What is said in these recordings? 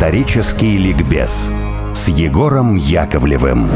Исторический ликбез с Егором Яковлевым.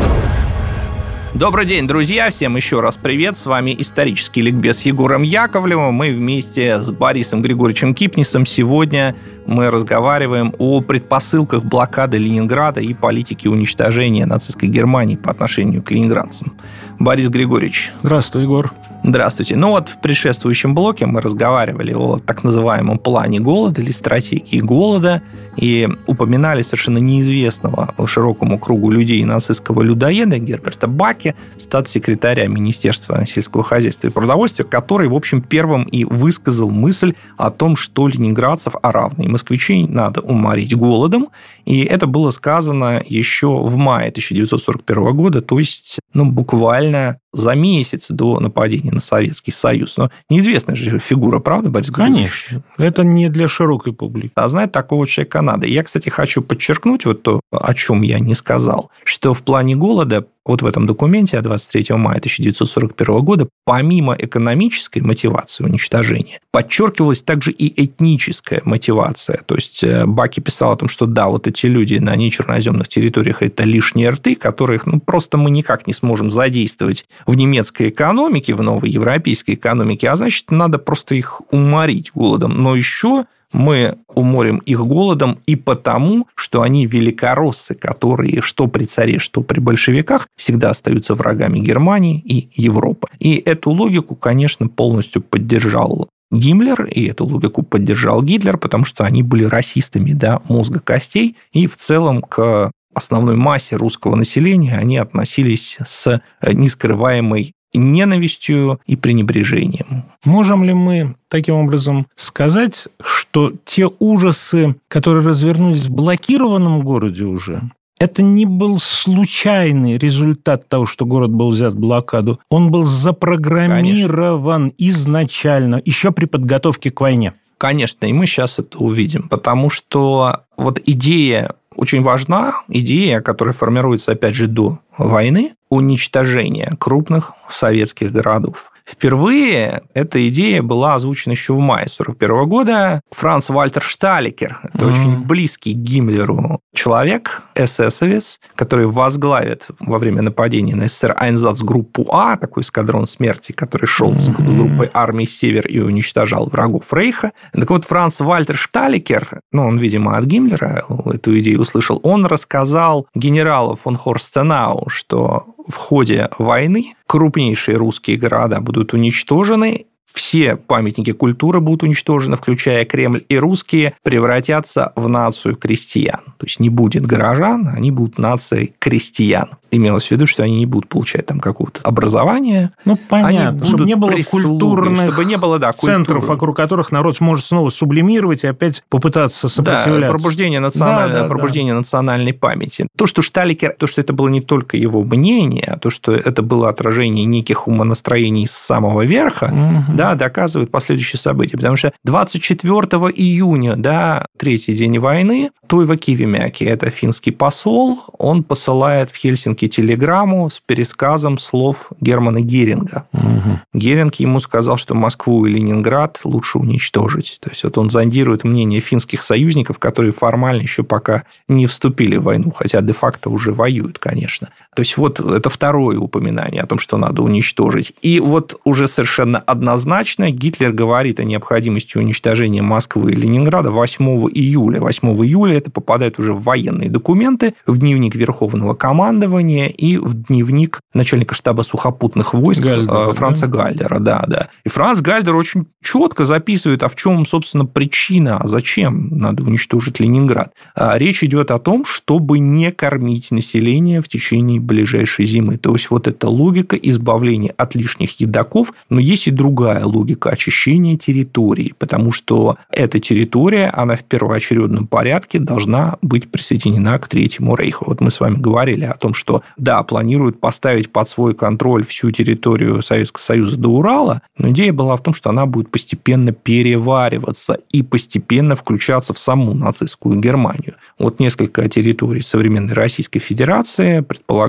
Добрый день, друзья! Всем еще раз привет! С вами исторический ликбез с Егором Яковлевым. Мы вместе с Борисом Григорьевичем Кипнисом сегодня мы разговариваем о предпосылках блокады Ленинграда и политике уничтожения нацистской Германии по отношению к ленинградцам. Борис Григорьевич. Здравствуй, Егор. Здравствуйте. Ну вот в предшествующем блоке мы разговаривали о так называемом плане голода или стратегии голода и упоминали совершенно неизвестного широкому кругу людей нацистского людоеда Герберта Баки, статс-секретаря Министерства сельского хозяйства и продовольствия, который, в общем, первым и высказал мысль о том, что ленинградцев, а равные москвичей, надо уморить голодом. И это было сказано еще в мае 1941 года, то есть ну, буквально за месяц до нападения на Советский Союз. Но неизвестная же фигура, правда, Борис Григорьевич? Конечно. Это не для широкой публики. А знает такого человека надо. Я, кстати, хочу подчеркнуть вот то, о чем я не сказал, что в плане голода вот в этом документе от 23 мая 1941 года, помимо экономической мотивации уничтожения, подчеркивалась также и этническая мотивация. То есть э, Баки писал о том, что да, вот эти люди на нечерноземных территориях – это лишние рты, которых ну, просто мы никак не сможем задействовать в немецкой экономике, в новой европейской экономике, а значит, надо просто их уморить голодом. Но еще мы уморим их голодом и потому, что они великороссы, которые что при царе, что при большевиках всегда остаются врагами Германии и Европы. И эту логику, конечно, полностью поддержал Гиммлер, и эту логику поддержал Гитлер, потому что они были расистами до мозга костей, и в целом к основной массе русского населения они относились с нескрываемой ненавистью и пренебрежением. Можем ли мы таким образом сказать, что те ужасы, которые развернулись в блокированном городе уже, это не был случайный результат того, что город был взят в блокаду. Он был запрограммирован Конечно. изначально, еще при подготовке к войне. Конечно, и мы сейчас это увидим, потому что вот идея очень важна, идея, которая формируется, опять же, до войны, уничтожения крупных советских городов. Впервые эта идея была озвучена еще в мае 1941 года. Франц Вальтер Шталикер, это mm-hmm. очень близкий Гиммлеру человек, эсэсовец, который возглавит во время нападения на СССР Айнзац-группу А, такой эскадрон смерти, который шел mm-hmm. с группой армии «Север» и уничтожал врагов Рейха. Так вот, Франц Вальтер Шталикер, ну, он, видимо, от Гиммлера эту идею услышал, он рассказал генералу фон Хорстенау, что в ходе войны крупнейшие русские города будут уничтожены, все памятники культуры будут уничтожены, включая Кремль, и русские превратятся в нацию крестьян. То есть не будет горожан, они будут нацией крестьян имелось в виду, что они не будут получать там какого-то образования. Ну, понятно, чтобы не было культурных чтобы не было, да, центров, вокруг которых народ сможет снова сублимировать и опять попытаться сопротивляться. Да, пробуждение, националь... да, да, пробуждение да. национальной памяти. То, что Шталикер, то, что это было не только его мнение, а то, что это было отражение неких умонастроений с самого верха, угу. да, доказывают последующие события. Потому что 24 июня, да, третий день войны, Тойва Кивимяки, это финский посол, он посылает в Хельсинки телеграмму с пересказом слов Германа Геринга. Угу. Геринг ему сказал, что Москву и Ленинград лучше уничтожить. То есть вот он зондирует мнение финских союзников, которые формально еще пока не вступили в войну, хотя де-факто уже воюют, конечно. То есть вот это второе упоминание о том, что надо уничтожить. И вот уже совершенно однозначно Гитлер говорит о необходимости уничтожения Москвы и Ленинграда 8 июля. 8 июля это попадает уже в военные документы, в дневник Верховного командования, и в дневник начальника штаба сухопутных войск Гальдера, э, Франца да? Гальдера. Да, да. И Франц Гальдер очень четко записывает, а в чем, собственно, причина, а зачем надо уничтожить Ленинград. А речь идет о том, чтобы не кормить население в течение ближайшей зимы. То есть вот эта логика избавления от лишних едоков, но есть и другая логика очищения территории, потому что эта территория, она в первоочередном порядке должна быть присоединена к Третьему Рейху. Вот мы с вами говорили о том, что да, планируют поставить под свой контроль всю территорию Советского Союза до Урала, но идея была в том, что она будет постепенно перевариваться и постепенно включаться в саму нацистскую Германию. Вот несколько территорий современной Российской Федерации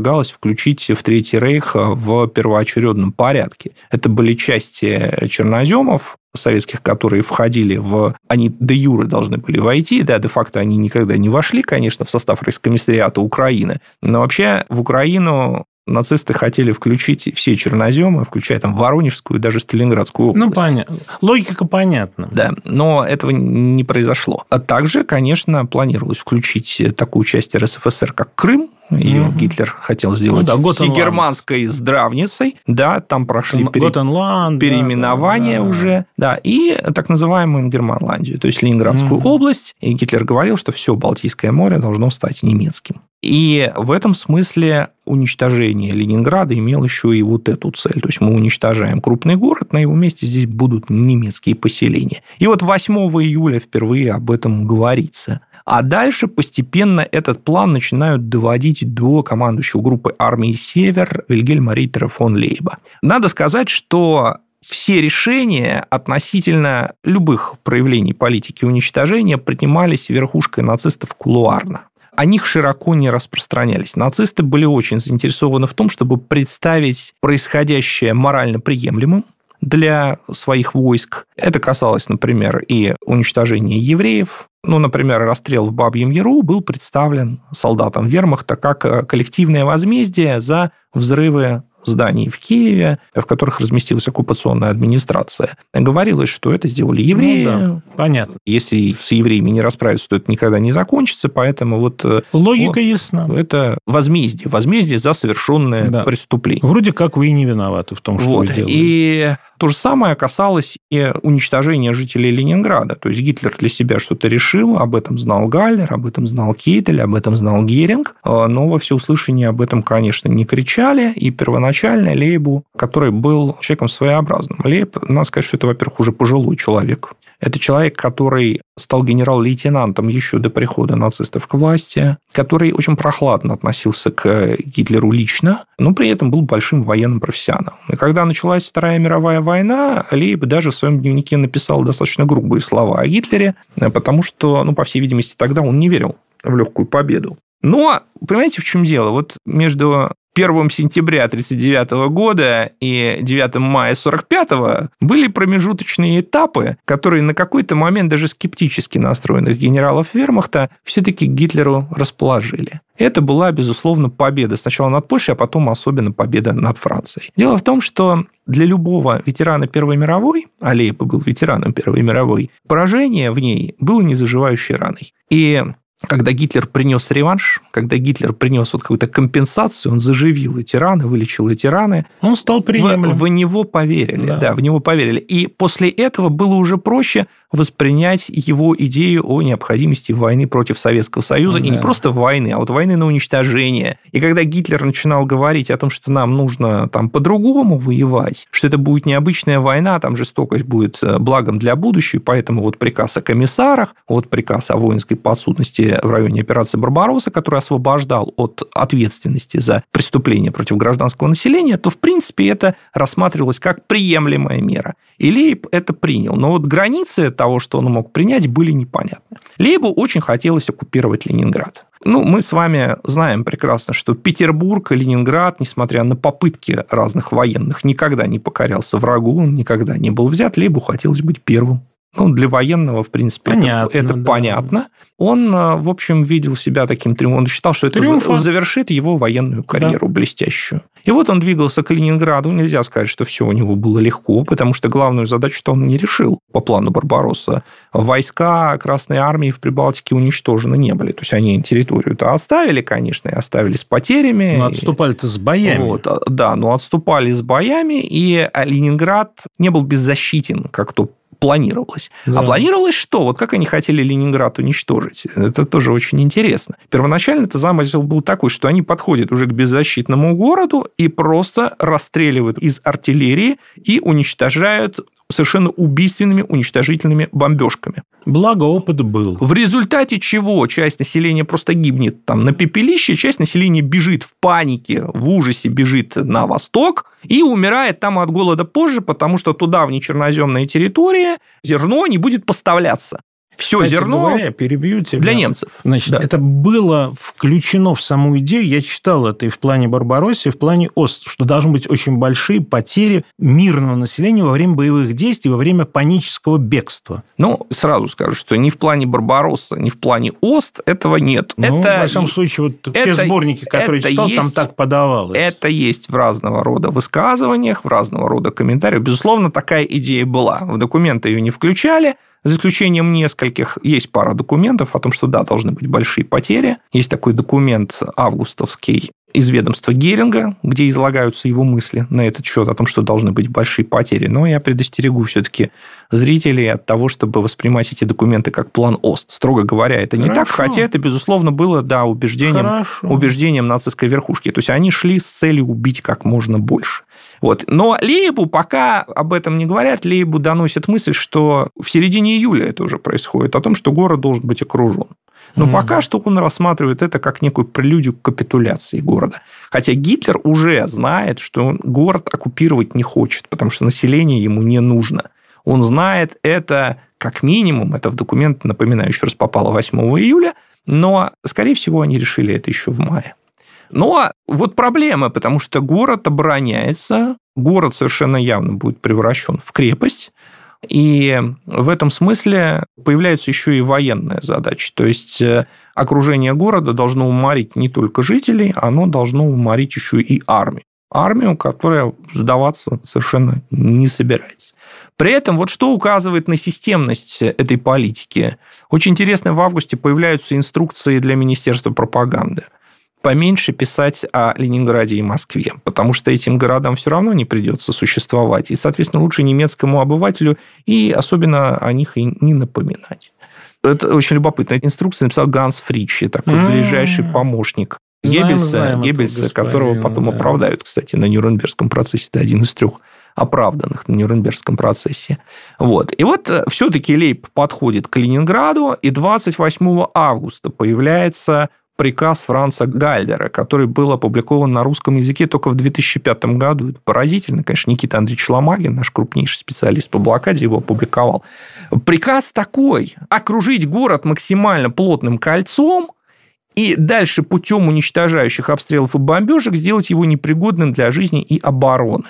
предполагалось включить в Третий Рейх в первоочередном порядке. Это были части черноземов, советских, которые входили в... Они де юры должны были войти, да, де-факто они никогда не вошли, конечно, в состав Рейскомиссариата Украины, но вообще в Украину нацисты хотели включить все черноземы, включая там Воронежскую и даже Сталинградскую ну, область. Ну, понятно. Логика понятна. Да, но этого не произошло. А также, конечно, планировалось включить такую часть РСФСР, как Крым, ее угу. Гитлер хотел сделать ну, да, всегерманской здравницей. Да, там прошли пере... переименования да, да, уже. Да, и так называемую Германландию, то есть Ленинградскую угу. область. И Гитлер говорил, что все Балтийское море должно стать немецким. И в этом смысле уничтожение Ленинграда имел еще и вот эту цель. То есть мы уничтожаем крупный город, на его месте здесь будут немецкие поселения. И вот 8 июля впервые об этом говорится. А дальше постепенно этот план начинают доводить до командующего группы армии «Север» Вильгельма Риттера фон Лейба. Надо сказать, что все решения относительно любых проявлений политики уничтожения принимались верхушкой нацистов кулуарно о них широко не распространялись. Нацисты были очень заинтересованы в том, чтобы представить происходящее морально приемлемым, для своих войск. Это касалось, например, и уничтожения евреев. Ну, например, расстрел в Бабьем Яру был представлен солдатам вермахта как коллективное возмездие за взрывы зданий в Киеве, в которых разместилась оккупационная администрация. Говорилось, что это сделали евреи. Ну, да, понятно. Если с евреями не расправиться, то это никогда не закончится, поэтому вот... Э, Логика вот, ясна. Это возмездие. Возмездие за совершенное да. преступление. Вроде как вы и не виноваты в том, что вот. вы делаете. И то же самое касалось и уничтожения жителей Ленинграда. То есть Гитлер для себя что-то решил, об этом знал Галлер, об этом знал Кейтель, об этом знал Геринг, э, но во всеуслышание об этом, конечно, не кричали, и первоначально Лейбу, который был человеком своеобразным. Лейб, надо сказать, что это, во-первых, уже пожилой человек, это человек, который стал генерал-лейтенантом еще до прихода нацистов к власти, который очень прохладно относился к Гитлеру лично, но при этом был большим военным профессионалом. И когда началась Вторая мировая война, Лейб даже в своем дневнике написал достаточно грубые слова о Гитлере, потому что, ну, по всей видимости, тогда он не верил в легкую победу. Но, понимаете, в чем дело? Вот между 1 сентября 1939 года и 9 мая 1945 были промежуточные этапы, которые на какой-то момент даже скептически настроенных генералов вермахта все-таки Гитлеру расположили. Это была, безусловно, победа сначала над Польшей, а потом особенно победа над Францией. Дело в том, что для любого ветерана Первой мировой, а Лейпа был ветераном Первой мировой, поражение в ней было незаживающей раной. И когда Гитлер принес реванш, когда Гитлер принес вот какую-то компенсацию, он заживил эти раны, вылечил эти раны. Он стал приемлем. В, в него поверили, да. да, в него поверили. И после этого было уже проще воспринять его идею о необходимости войны против Советского Союза. Да. И не просто войны, а вот войны на уничтожение. И когда Гитлер начинал говорить о том, что нам нужно там по-другому воевать, что это будет необычная война, там жестокость будет э, благом для будущего, поэтому вот приказ о комиссарах, вот приказ о воинской подсудности в районе операции «Барбаросса», который освобождал от ответственности за преступления против гражданского населения, то, в принципе, это рассматривалось как приемлемая мера. И Лейб это принял. Но вот границы того, что он мог принять, были непонятны. Лейбу очень хотелось оккупировать Ленинград. Ну, мы с вами знаем прекрасно, что Петербург и Ленинград, несмотря на попытки разных военных, никогда не покорялся врагу, он никогда не был взят. Лейбу хотелось быть первым ну, для военного, в принципе, понятно, это, это да. понятно. Он, э, в общем, видел себя таким триумфом. Он считал, что это Триумфа. завершит его военную карьеру да. блестящую. И вот он двигался к Ленинграду. Нельзя сказать, что все у него было легко, потому что главную задачу-то он не решил по плану Барбаросса. Войска Красной Армии в Прибалтике уничтожены не были. То есть они территорию-то оставили, конечно, и оставили с потерями. Но отступали-то с боями. Вот, а, да, но отступали с боями, и Ленинград не был беззащитен, как то планировалось. Да. А планировалось что? Вот как они хотели Ленинград уничтожить? Это тоже очень интересно. Первоначально это замысел был такой, что они подходят уже к беззащитному городу и просто расстреливают из артиллерии и уничтожают совершенно убийственными уничтожительными бомбежками. Благо опыт был. В результате чего часть населения просто гибнет там на пепелище, часть населения бежит в панике, в ужасе бежит на восток и умирает там от голода позже, потому что туда, в нечерноземные территории, зерно не будет поставляться. Все Кстати зерно говоря, перебью тебя. для немцев. Значит, Да. это было включено в саму идею, я читал это и в плане Барбаросси, и в плане Ост, что должны быть очень большие потери мирного населения во время боевых действий, во время панического бегства. Ну, сразу скажу, что ни в плане Барбаросса, ни в плане Ост этого нет. Ну, это во всяком случае, вот те это- сборники, которые это читал, там есть- так подавалось. Это есть в разного рода высказываниях, в разного рода комментариях. Безусловно, такая идея была. В документы ее не включали, за исключением нескольких. Есть пара документов о том, что да, должны быть большие потери. Есть такой документ августовский из ведомства Геринга, где излагаются его мысли на этот счет, о том, что должны быть большие потери. Но я предостерегу все-таки зрителей от того, чтобы воспринимать эти документы как план ОСТ. Строго говоря, это не так, Хорошо. хотя это, безусловно, было, да, убеждением Хорошо. убеждением нацистской верхушки. То есть они шли с целью убить как можно больше. Вот. Но Лейбу пока об этом не говорят. Лейбу доносит мысль, что в середине июля это уже происходит, о том, что город должен быть окружен. Но Мгм. пока что он рассматривает это как некую прелюдию к капитуляции города. Хотя Гитлер уже знает, что он город оккупировать не хочет, потому что население ему не нужно. Он знает это как минимум, это в документ, напоминаю, еще раз попало 8 июля, но, скорее всего, они решили это еще в мае. Но вот проблема, потому что город обороняется, город совершенно явно будет превращен в крепость, и в этом смысле появляется еще и военная задача. То есть э, окружение города должно уморить не только жителей, оно должно уморить еще и армию. Армию, которая сдаваться совершенно не собирается. При этом вот что указывает на системность этой политики. Очень интересно, в августе появляются инструкции для Министерства пропаганды поменьше писать о Ленинграде и Москве, потому что этим городам все равно не придется существовать. И, соответственно, лучше немецкому обывателю и особенно о них и не напоминать. Это очень любопытно. Инструкция написал Ганс Фричи, такой М. ближайший помощник Знаем, Геббельса, знаем Геббельса которого потом да. оправдают, кстати, на Нюрнбергском процессе. Это один из трех оправданных на Нюрнбергском процессе. Вот. И вот все-таки Лейб подходит к Ленинграду, и 28 августа появляется приказ Франца Гальдера, который был опубликован на русском языке только в 2005 году. Это поразительно, конечно, Никита Андреевич Ломагин, наш крупнейший специалист по блокаде, его опубликовал. Приказ такой – окружить город максимально плотным кольцом, и дальше путем уничтожающих обстрелов и бомбежек сделать его непригодным для жизни и обороны.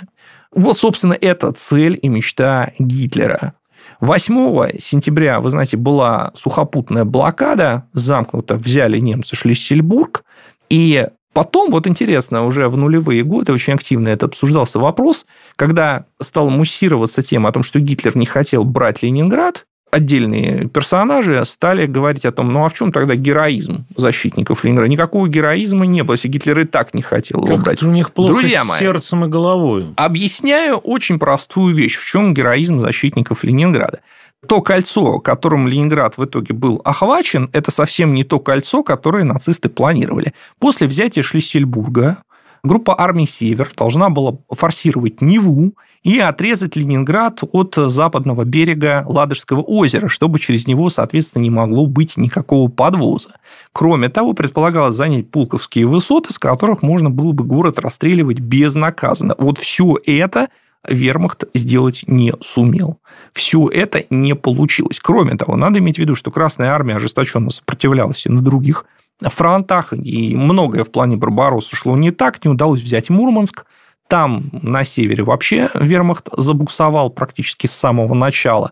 Вот, собственно, это цель и мечта Гитлера. 8 сентября, вы знаете, была сухопутная блокада, замкнута, взяли немцы Шлиссельбург, и потом, вот интересно, уже в нулевые годы очень активно это обсуждался вопрос, когда стала муссироваться тема о том, что Гитлер не хотел брать Ленинград, отдельные персонажи стали говорить о том, ну а в чем тогда героизм защитников Ленинграда? Никакого героизма не было, если Гитлер и так не хотел его Как брать. у них плохо Друзья с мои. сердцем и головой. Объясняю очень простую вещь. В чем героизм защитников Ленинграда? То кольцо, которым Ленинград в итоге был охвачен, это совсем не то кольцо, которое нацисты планировали. После взятия Шлиссельбурга группа армий «Север» должна была форсировать Неву и отрезать Ленинград от западного берега Ладожского озера, чтобы через него, соответственно, не могло быть никакого подвоза. Кроме того, предполагалось занять Пулковские высоты, с которых можно было бы город расстреливать безнаказанно. Вот все это вермахт сделать не сумел. Все это не получилось. Кроме того, надо иметь в виду, что Красная Армия ожесточенно сопротивлялась и на других фронтах, и многое в плане Барбаросса шло не так, не удалось взять Мурманск, там на севере вообще вермахт забуксовал практически с самого начала.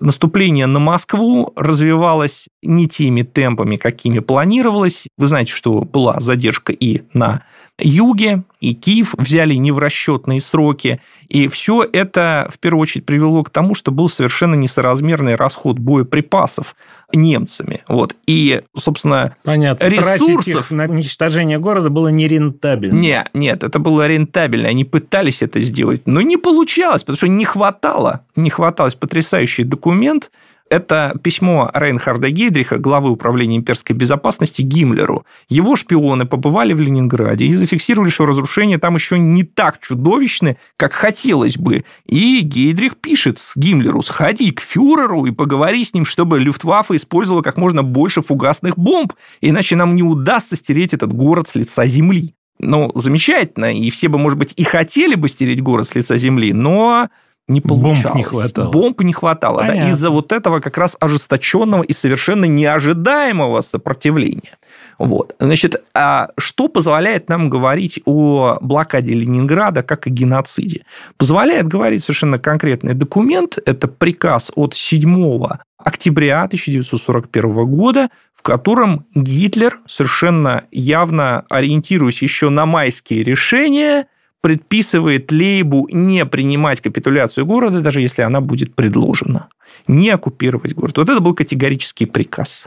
Наступление на Москву развивалось не теми темпами, какими планировалось. Вы знаете, что была задержка и на юге, и Киев взяли не в расчетные сроки. И все это, в первую очередь, привело к тому, что был совершенно несоразмерный расход боеприпасов немцами. Вот. И, собственно, Понятно. Тратить ресурсов... их на уничтожение города было нерентабельно. Не, нет, это было рентабельно. Они пытались это сделать, но не получалось, потому что не хватало. Не хваталось потрясающий документ. Это письмо Рейнхарда Гейдриха, главы управления имперской безопасности Гиммлеру. Его шпионы побывали в Ленинграде и зафиксировали, что разрушения там еще не так чудовищны, как хотелось бы. И Гейдрих пишет Гиммлеру, сходи к фюреру и поговори с ним, чтобы Люфтваффе использовала как можно больше фугасных бомб, иначе нам не удастся стереть этот город с лица земли. Ну, замечательно, и все бы, может быть, и хотели бы стереть город с лица земли, но не получалось. Бомб не хватало. Бомб не хватало, да, из-за вот этого как раз ожесточенного и совершенно неожидаемого сопротивления. Вот. Значит, а что позволяет нам говорить о блокаде Ленинграда как о геноциде? Позволяет говорить совершенно конкретный документ. Это приказ от 7 октября 1941 года, в котором Гитлер, совершенно явно ориентируясь еще на майские решения, предписывает Лейбу не принимать капитуляцию города, даже если она будет предложена. Не оккупировать город. Вот это был категорический приказ.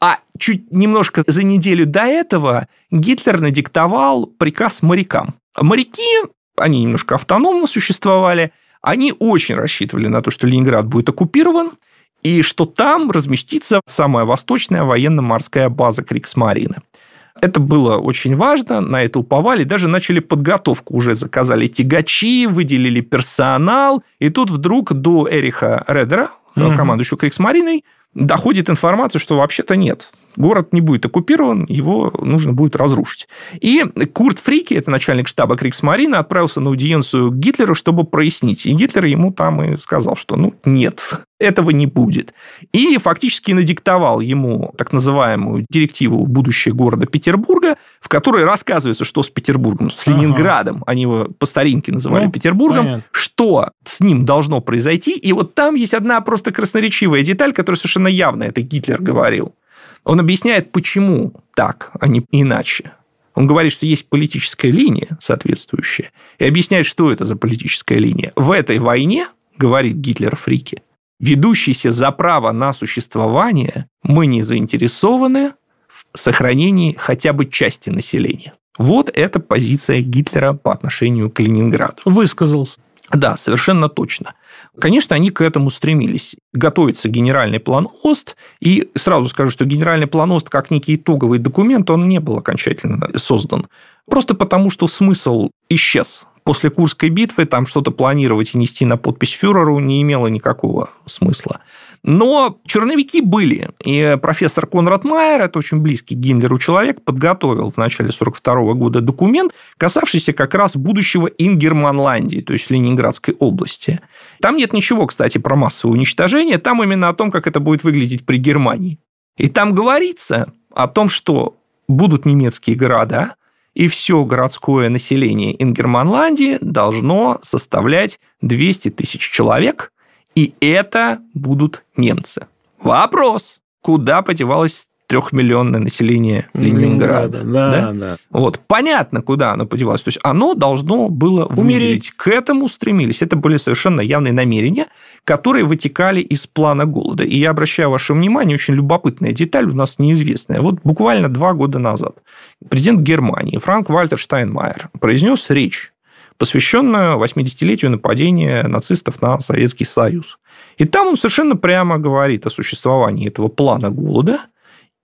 А чуть немножко за неделю до этого Гитлер надиктовал приказ морякам. Моряки, они немножко автономно существовали, они очень рассчитывали на то, что Ленинград будет оккупирован, и что там разместится самая восточная военно-морская база Криксмарины. Это было очень важно, на это уповали, даже начали подготовку, уже заказали тягачи, выделили персонал, и тут вдруг до Эриха Редера, угу. командующего Криксмариной, доходит информация, что вообще-то нет город не будет оккупирован, его нужно будет разрушить. И Курт Фрики, это начальник штаба Криксмарина, отправился на аудиенцию к Гитлеру, чтобы прояснить. И Гитлер ему там и сказал, что ну нет, этого не будет. И фактически надиктовал ему так называемую директиву будущего города Петербурга, в которой рассказывается, что с Петербургом, с Ленинградом, ага. они его по старинке называли ну, Петербургом, понятно. что с ним должно произойти. И вот там есть одна просто красноречивая деталь, которая совершенно явно это Гитлер говорил. Он объясняет, почему так, а не иначе. Он говорит, что есть политическая линия соответствующая, и объясняет, что это за политическая линия. В этой войне, говорит Гитлер Фрике, ведущийся за право на существование, мы не заинтересованы в сохранении хотя бы части населения. Вот это позиция Гитлера по отношению к Ленинграду. Высказался. Да, совершенно точно. Конечно, они к этому стремились. Готовится генеральный план ОСТ, и сразу скажу, что генеральный план ОСТ как некий итоговый документ, он не был окончательно создан. Просто потому, что смысл исчез. После Курской битвы там что-то планировать и нести на подпись фюреру не имело никакого смысла. Но черновики были. И профессор Конрад Майер, это очень близкий Гиммлеру человек, подготовил в начале 1942 года документ, касавшийся как раз будущего Ингерманландии, то есть Ленинградской области. Там нет ничего, кстати, про массовое уничтожение, там именно о том, как это будет выглядеть при Германии. И там говорится о том, что будут немецкие города, и все городское население Ингерманландии должно составлять 200 тысяч человек – и это будут немцы. Вопрос, куда подевалось трехмиллионное население Ленинграда. Да, да? да. Вот, понятно, куда оно подевалось. То есть оно должно было умереть. К этому стремились. Это были совершенно явные намерения, которые вытекали из плана голода. И я обращаю ваше внимание, очень любопытная деталь у нас неизвестная. Вот буквально два года назад президент Германии Франк Вальтер Штайнмайер произнес речь посвященную 80-летию нападения нацистов на Советский Союз. И там он совершенно прямо говорит о существовании этого плана голода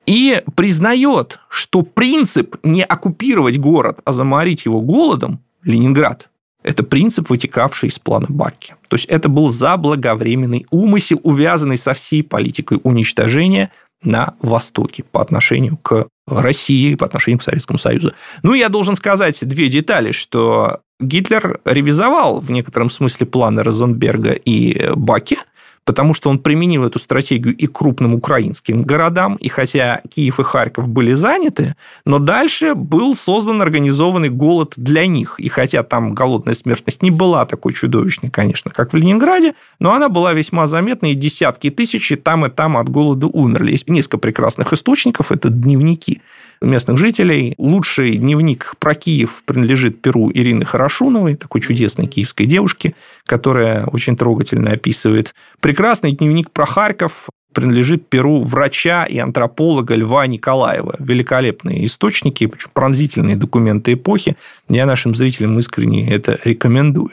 и признает, что принцип не оккупировать город, а заморить его голодом, Ленинград, это принцип, вытекавший из плана Бакки. То есть это был заблаговременный умысел, увязанный со всей политикой уничтожения на Востоке по отношению к России, по отношению к Советскому Союзу. Ну, я должен сказать две детали, что Гитлер ревизовал в некотором смысле планы Розенберга и Баки – потому что он применил эту стратегию и крупным украинским городам, и хотя Киев и Харьков были заняты, но дальше был создан организованный голод для них. И хотя там голодная смертность не была такой чудовищной, конечно, как в Ленинграде, но она была весьма заметна, и десятки тысяч и там и там от голода умерли. Есть несколько прекрасных источников, это дневники местных жителей. Лучший дневник про Киев принадлежит Перу Ирины Хорошуновой, такой чудесной киевской девушке, которая очень трогательно описывает. Прекрасный дневник про Харьков принадлежит Перу врача и антрополога Льва Николаева. Великолепные источники, пронзительные документы эпохи. Я нашим зрителям искренне это рекомендую.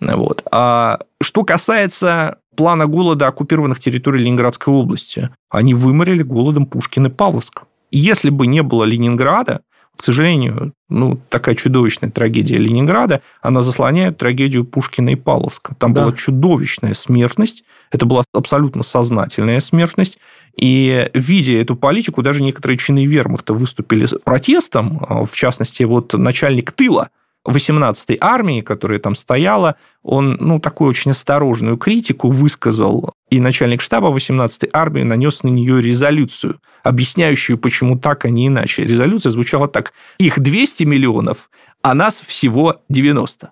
Вот. А что касается плана голода оккупированных территорий Ленинградской области, они выморили голодом Пушкин и Павловск. Если бы не было Ленинграда, к сожалению, ну, такая чудовищная трагедия Ленинграда, она заслоняет трагедию Пушкина и Павловска. Там да. была чудовищная смертность, это была абсолютно сознательная смертность, и видя эту политику, даже некоторые чины вермахта выступили с протестом, а, в частности, вот начальник тыла 18-й армии, которая там стояла, он, ну, такую очень осторожную критику высказал, и начальник штаба 18-й армии нанес на нее резолюцию, объясняющую, почему так, а не иначе. Резолюция звучала так. Их 200 миллионов, а нас всего 90.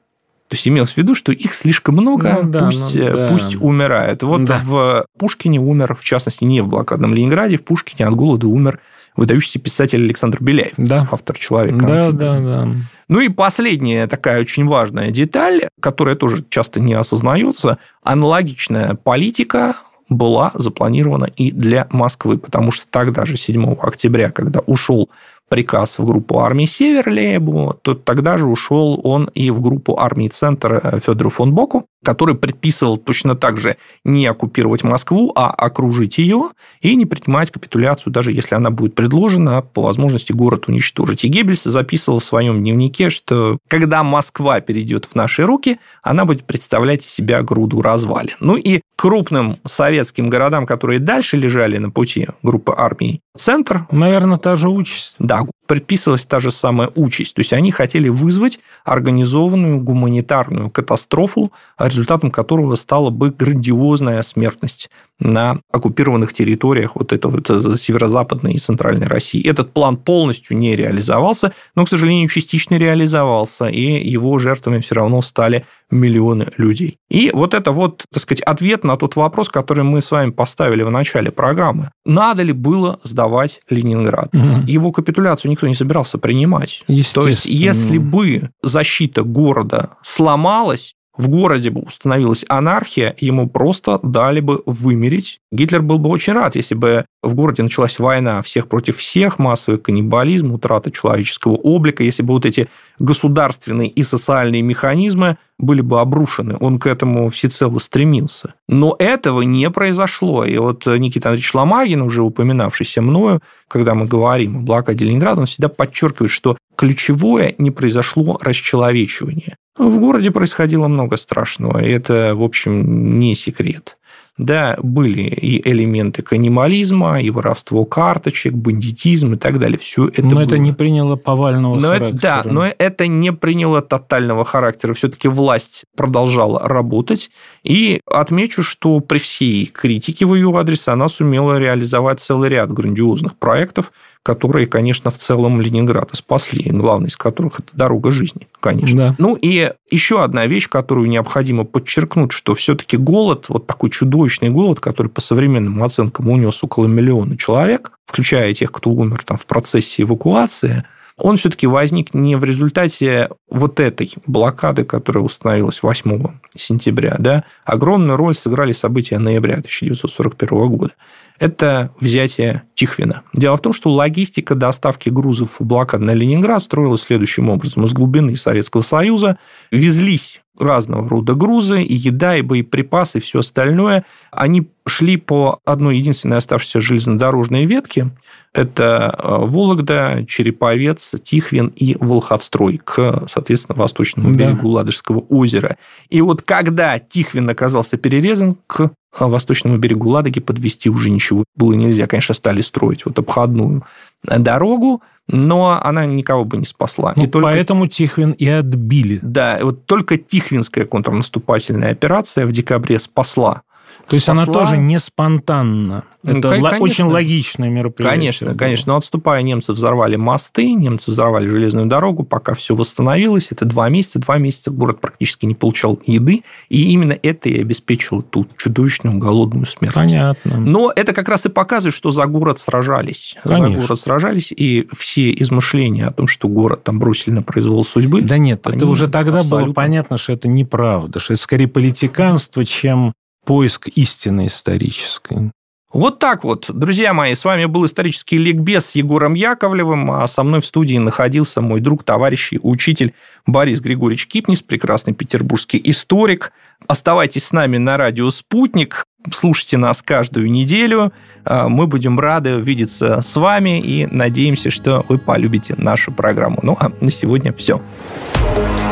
То есть имелось в виду, что их слишком много, ну, да, пусть, ну, э, да. пусть умирает. Вот да. в Пушкине умер, в частности, не в блокадном Ленинграде, в Пушкине от голода умер выдающийся писатель Александр Беляев, да. автор «Человека». Да, да, да. Ну и последняя такая очень важная деталь, которая тоже часто не осознается, аналогичная политика была запланирована и для Москвы, потому что тогда же, 7 октября, когда ушел приказ в группу армии «Север» Лейбу, то тогда же ушел он и в группу армии «Центр» э, Федору фон Боку, который предписывал точно так же не оккупировать Москву, а окружить ее и не принимать капитуляцию, даже если она будет предложена, по возможности город уничтожить. И Геббельс записывал в своем дневнике, что когда Москва перейдет в наши руки, она будет представлять из себя груду развалин. Ну и крупным советским городам, которые дальше лежали на пути группы армий «Центр». Наверное, та же участь. Да, предписывалась та же самая участь. То есть они хотели вызвать организованную гуманитарную катастрофу, результатом которого стала бы грандиозная смертность на оккупированных территориях вот этого вот, северо-западной и центральной России. Этот план полностью не реализовался, но, к сожалению, частично реализовался, и его жертвами все равно стали миллионы людей. И вот это вот, так сказать, ответ на тот вопрос, который мы с вами поставили в начале программы. Надо ли было сдавать Ленинград? Угу. Его капитуляцию никто не собирался принимать. То есть, если бы защита города сломалась, в городе бы установилась анархия, ему просто дали бы вымереть. Гитлер был бы очень рад, если бы в городе началась война всех против всех, массовый каннибализм, утрата человеческого облика, если бы вот эти государственные и социальные механизмы были бы обрушены. Он к этому всецело стремился. Но этого не произошло. И вот Никита Андреевич Ломагин, уже упоминавшийся мною, когда мы говорим о блокаде Ленинграда, он всегда подчеркивает, что ключевое не произошло расчеловечивание. В городе происходило много страшного, и это, в общем, не секрет. Да, были и элементы каннибализма, и воровство карточек, бандитизм и так далее. Все это Но было. это не приняло повального но характера. Это, да, но это не приняло тотального характера. Все-таки власть продолжала работать. И отмечу, что при всей критике в ее адрес она сумела реализовать целый ряд грандиозных проектов, которые, конечно, в целом Ленинград спасли, главный из которых это дорога жизни, конечно. Да. Ну и еще одна вещь, которую необходимо подчеркнуть, что все-таки голод, вот такой чудовищный голод, который по современным оценкам унес около миллиона человек, включая тех, кто умер там в процессе эвакуации, он все-таки возник не в результате вот этой блокады, которая установилась 8 сентября. Да? Огромную роль сыграли события ноября 1941 года это взятие Тихвина. Дело в том, что логистика доставки грузов в блокад на Ленинград строилась следующим образом. Из глубины Советского Союза везлись разного рода грузы, и еда, и боеприпасы, и все остальное. Они шли по одной единственной оставшейся железнодорожной ветке. Это э, Вологда, Череповец, Тихвин и Волховстрой к, соответственно, восточному да. берегу Ладожского озера. И вот когда Тихвин оказался перерезан, к восточному берегу Ладоги подвести уже ничего было нельзя. Конечно, стали строить вот обходную дорогу, но она никого бы не спасла. Ну, и только... Поэтому Тихвин и отбили. Да, вот только Тихвинская контрнаступательная операция в декабре спасла то есть она тоже не спонтанно. Ну, Это конечно, очень логичное мероприятие. Конечно, было. конечно. Но отступая, немцы взорвали мосты, немцы взорвали железную дорогу, пока все восстановилось. Это два месяца. Два месяца город практически не получал еды. И именно это и обеспечило ту чудовищную голодную смерть. Понятно. Но это как раз и показывает, что за город сражались. Конечно. За город сражались. И все измышления о том, что город там бросили на произвол судьбы... Да нет, это уже тогда абсолютно... было понятно, что это неправда, что это скорее политиканство, чем поиск истины исторической. Вот так вот, друзья мои, с вами был исторический ликбез с Егором Яковлевым, а со мной в студии находился мой друг, товарищ и учитель Борис Григорьевич Кипнис, прекрасный петербургский историк. Оставайтесь с нами на радио «Спутник», слушайте нас каждую неделю. А, мы будем рады видеться с вами и надеемся, что вы полюбите нашу программу. Ну, а на сегодня все. Все.